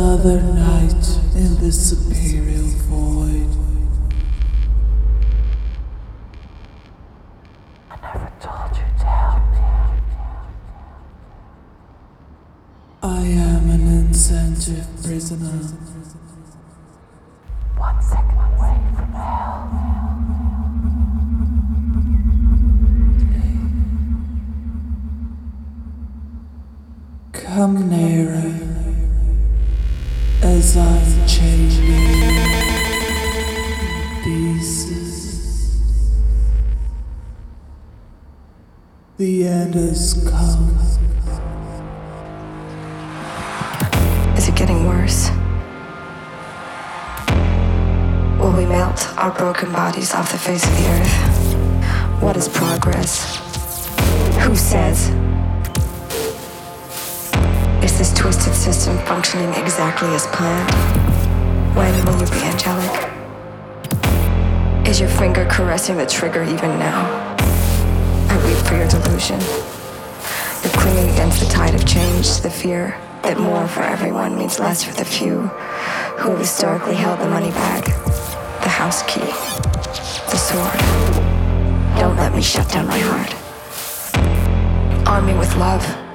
Another night in the superior void. Trigger even now? I weep for your delusion. You're clinging against the tide of change, the fear that more for everyone means less for the few who have historically held the money bag, the house key, the sword. Don't let me shut down my heart. Arm me with love.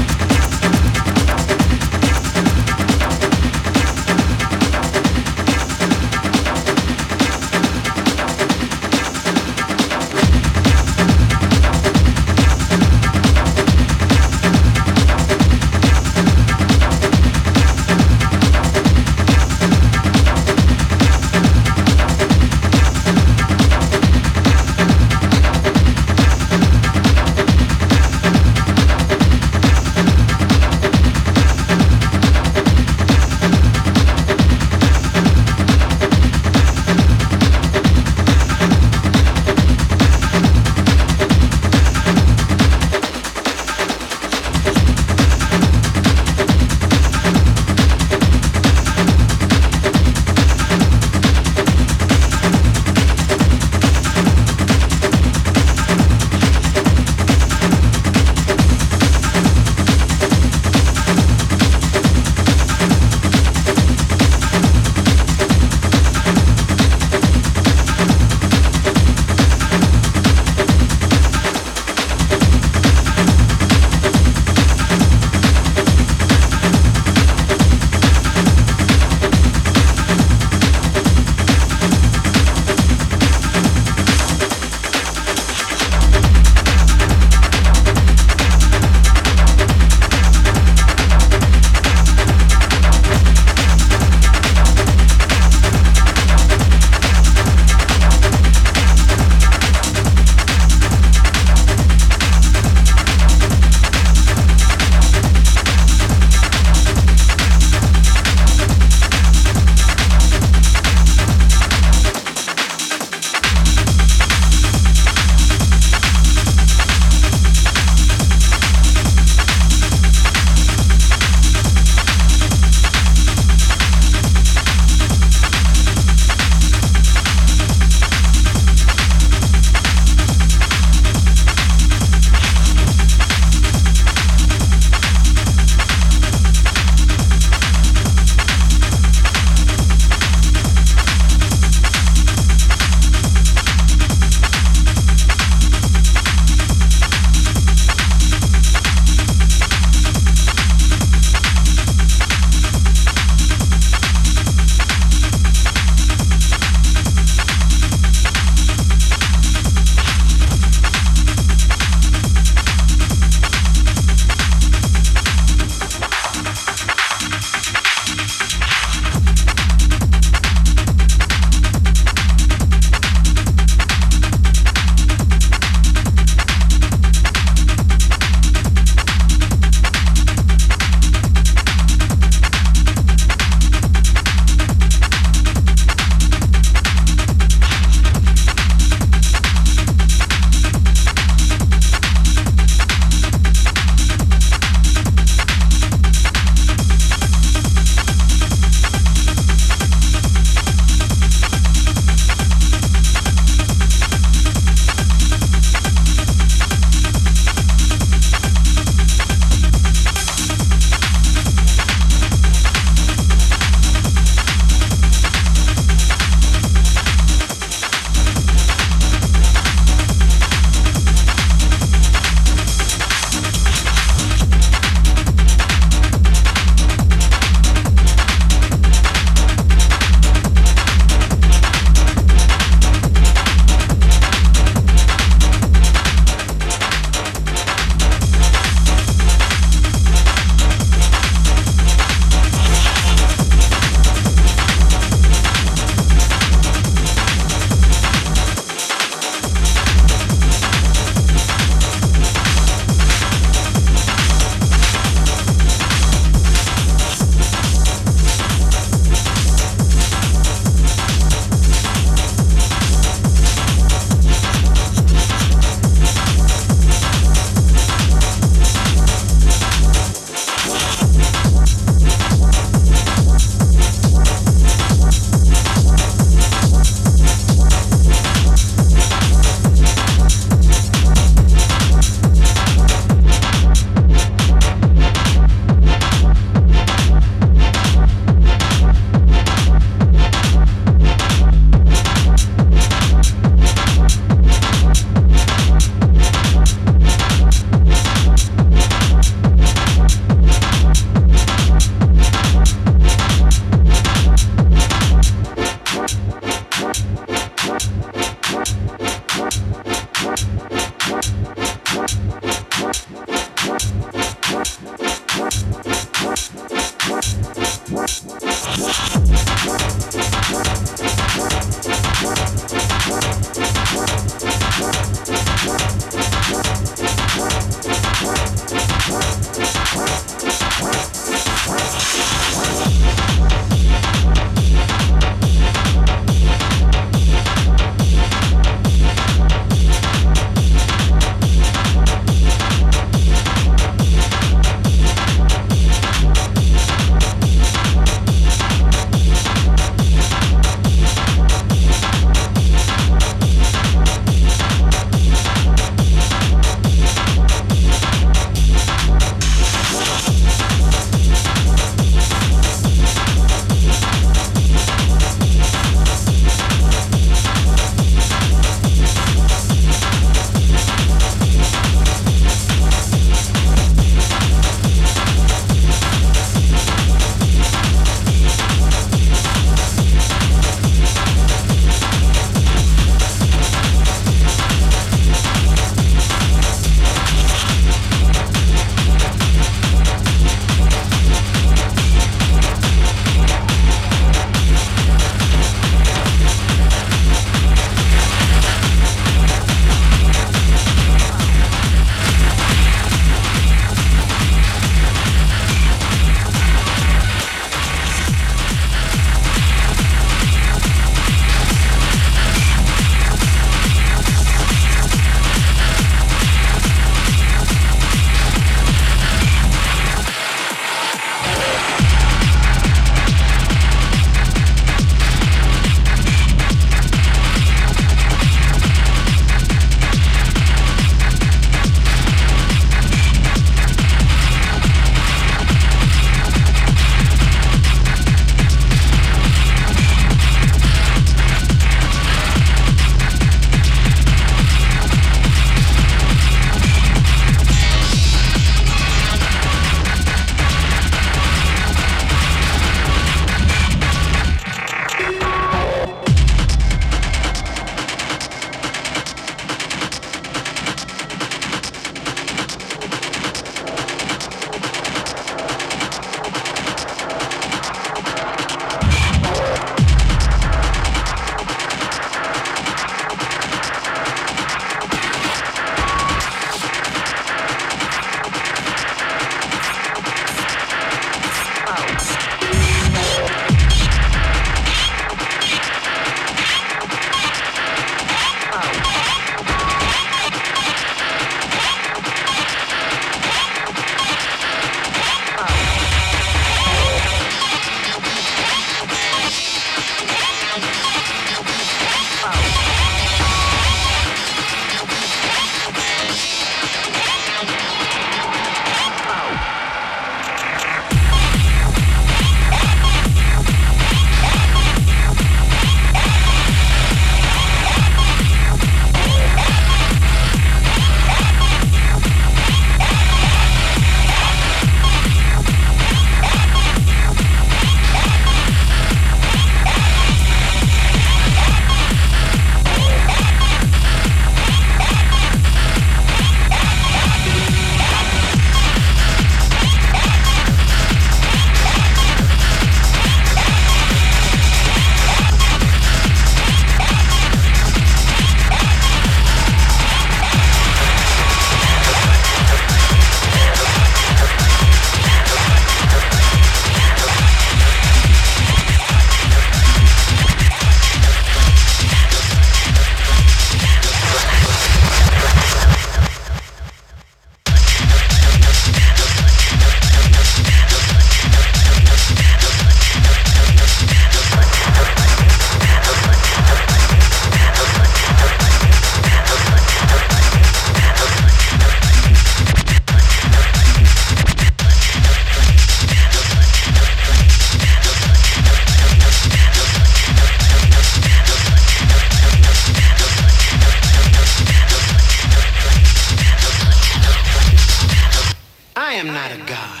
am not a god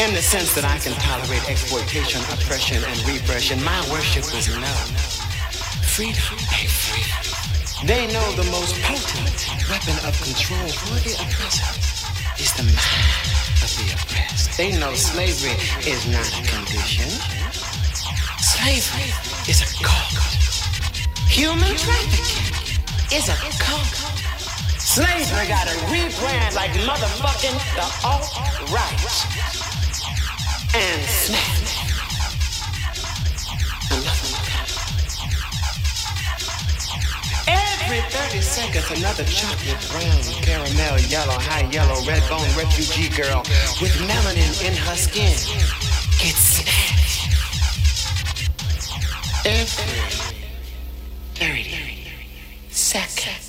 in the sense that I can tolerate exploitation, oppression, and repression. My worship is love, freedom, and freedom. They know the most potent weapon of control for the oppressor is the mind of the oppressed. They know slavery is not a condition. Slavery is a cult. Human trafficking is a cult. Slavery got a rebrand like motherfucking the alt-right. And snap. Every 30 seconds, another chocolate brown, caramel yellow, high yellow, red bone refugee girl with melanin in her skin gets snatched. Every 30 seconds.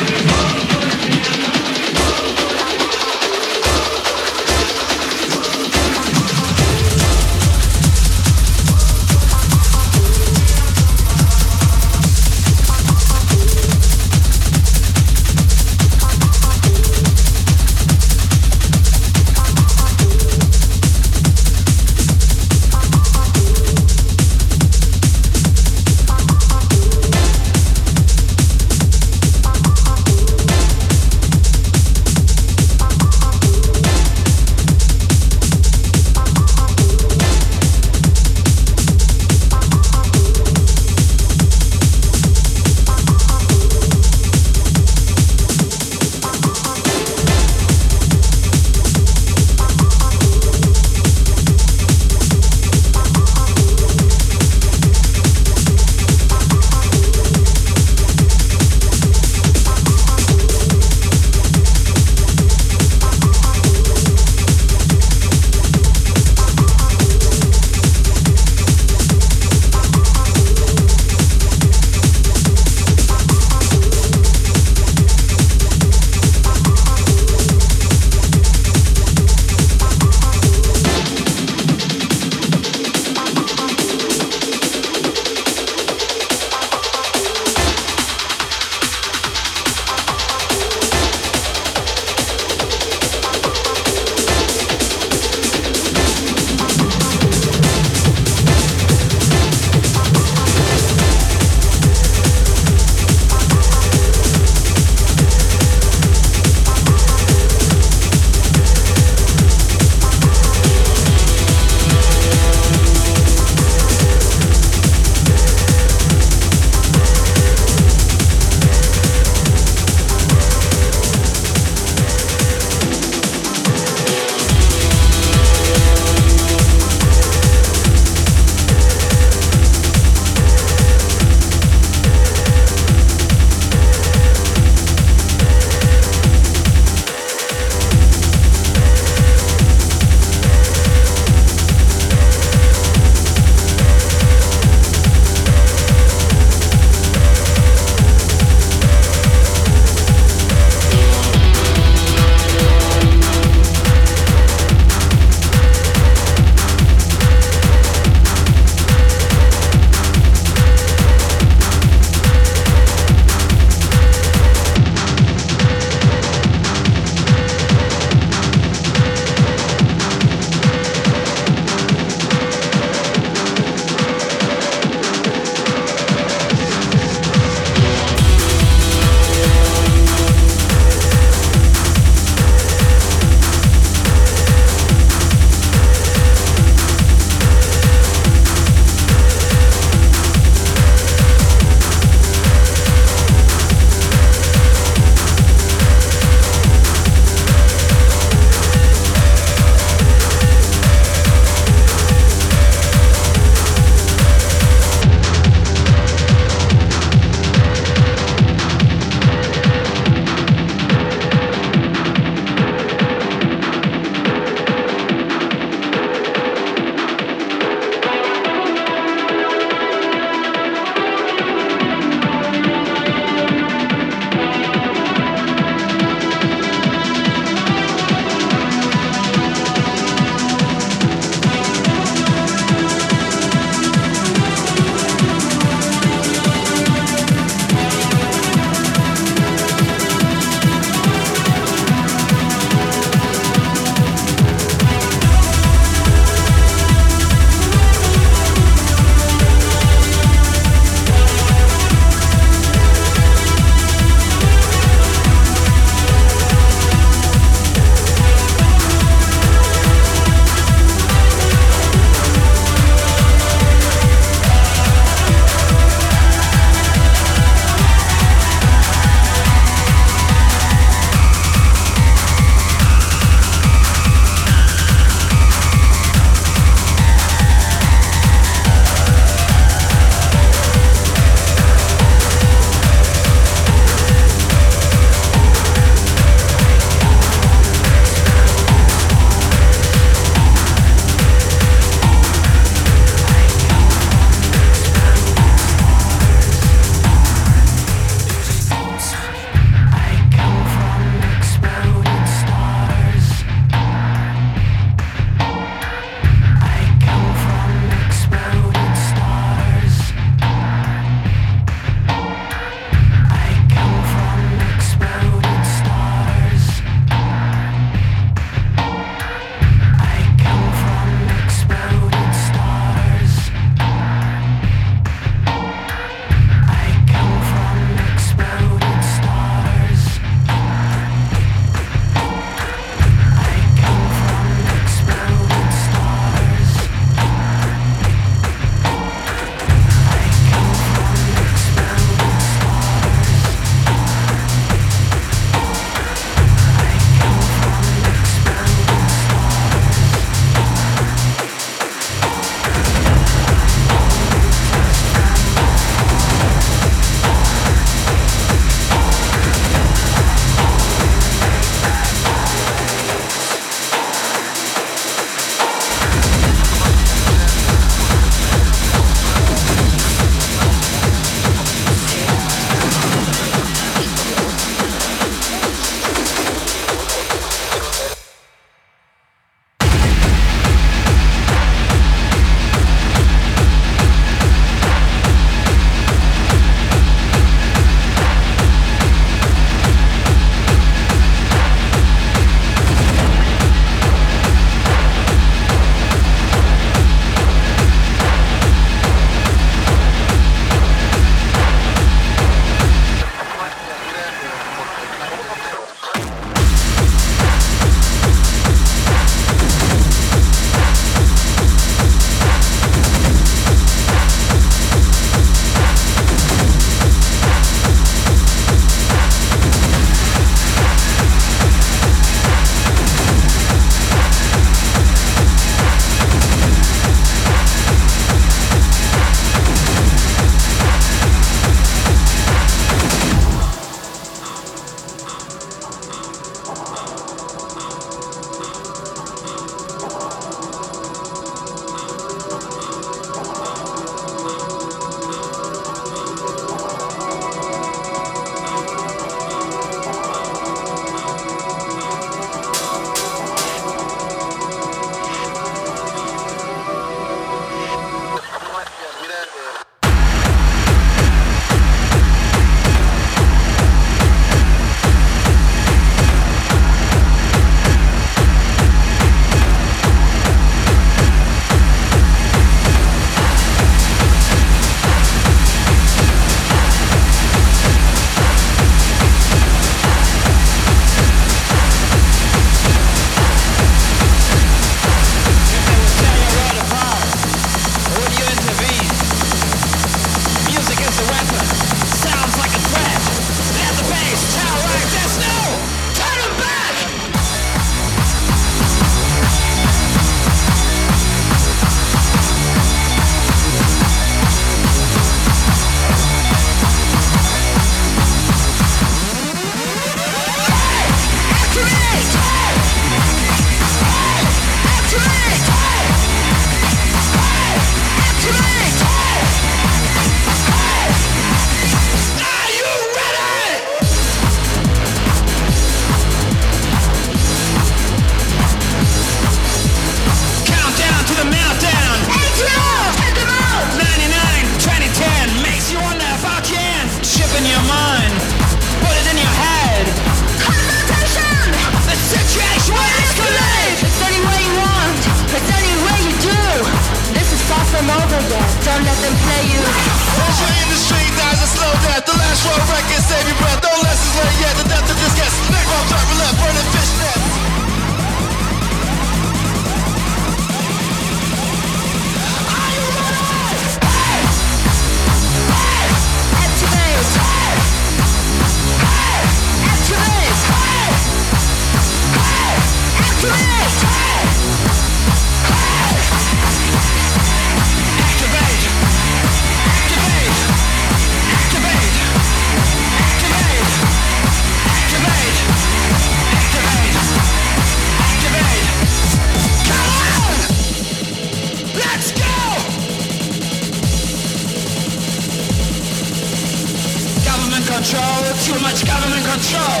control, too much government control.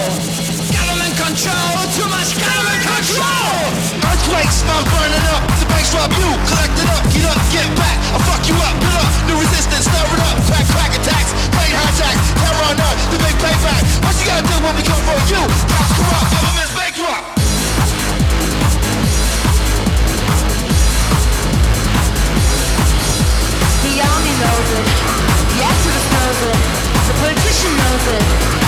Government control, too much government control. Earthquakes, I'm burning up. The banks rob you, collect it up, get up, get back. I'll fuck you up, build up, new resistance, stir it up. Crack, crack attacks, plane hijacks, terror on earth, the big payback. What you gotta do when we come for you? Cops corrupt, government's bankrupt. The army knows it. yes to the frozen politician, knows it.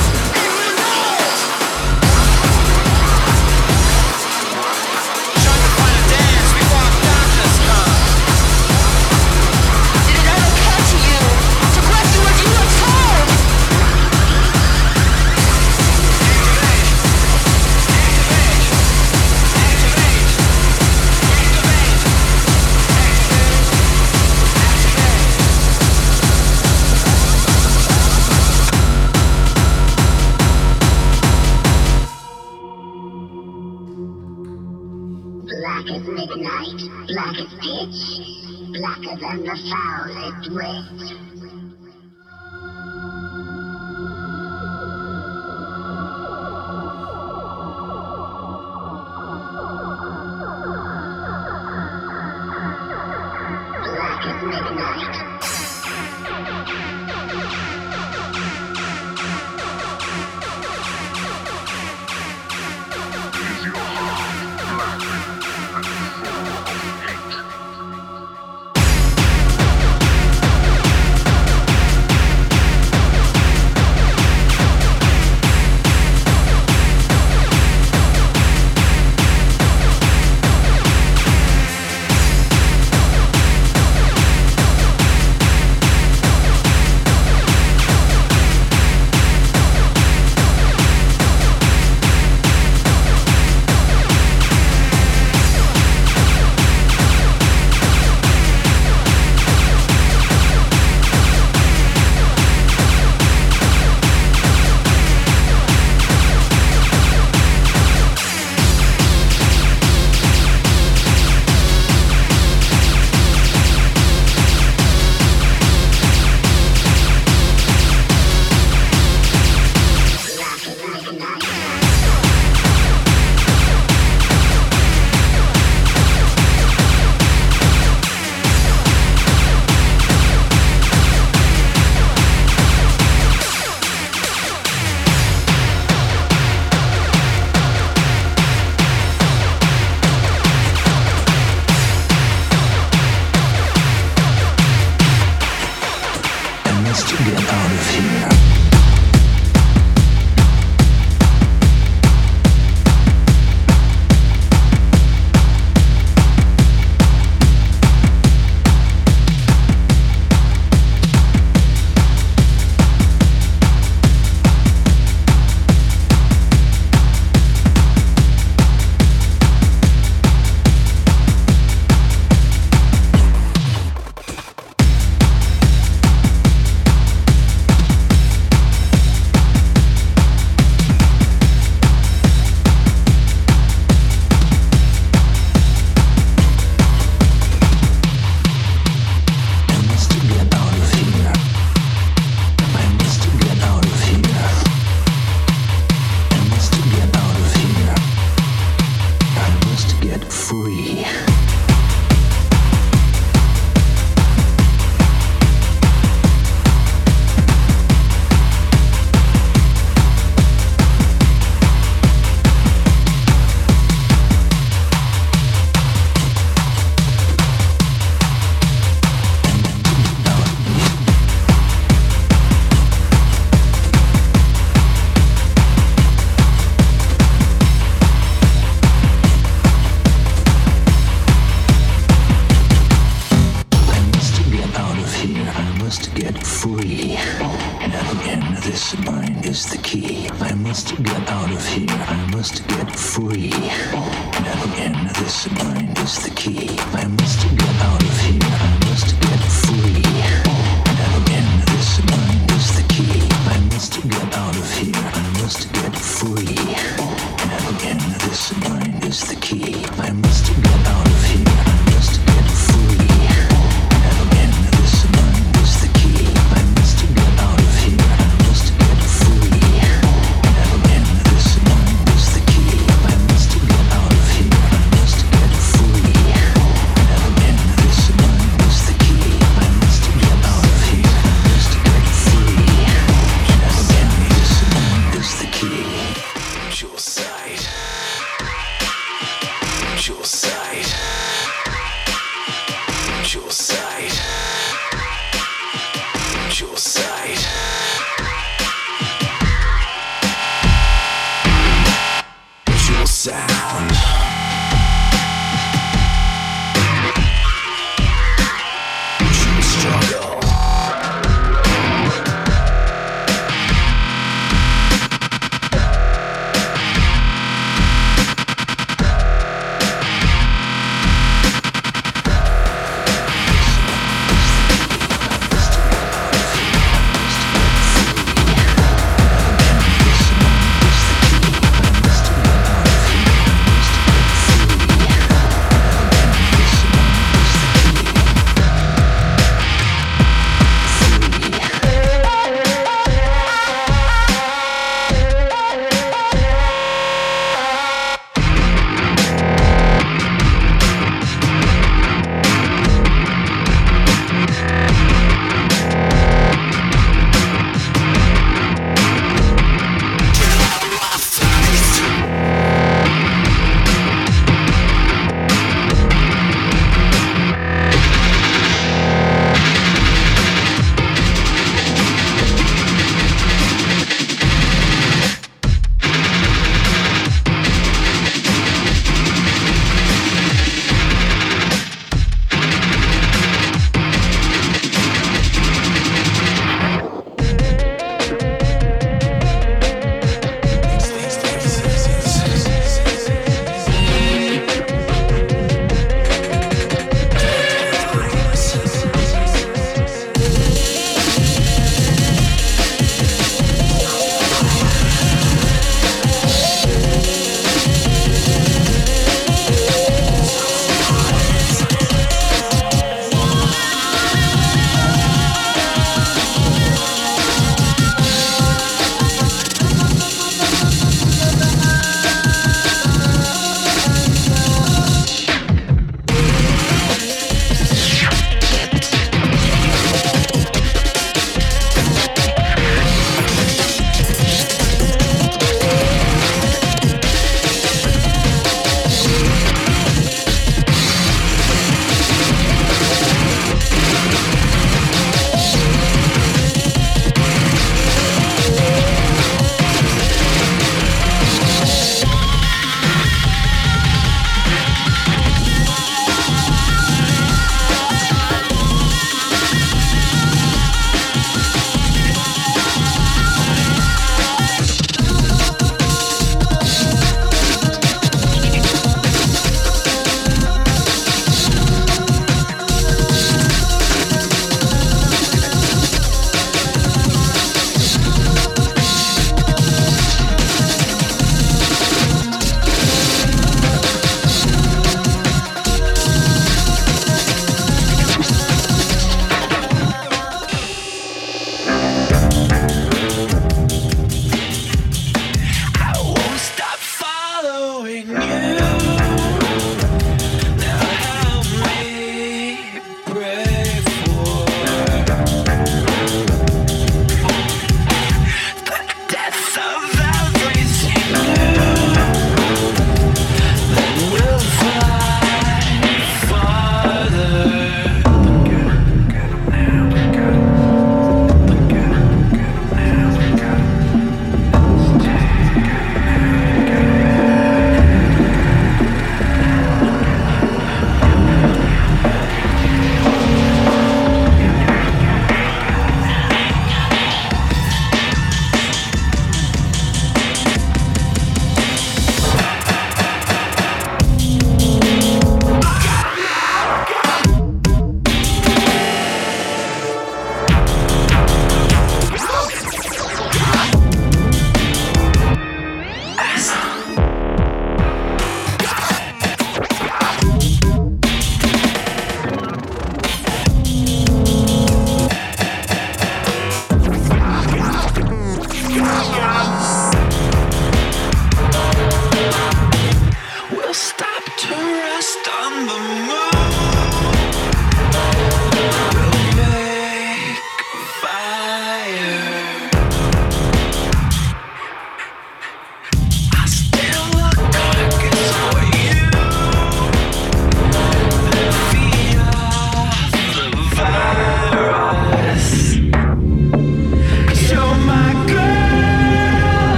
black bitch, blacker than the foul it wit.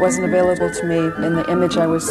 Wasn't available to me in the image I was.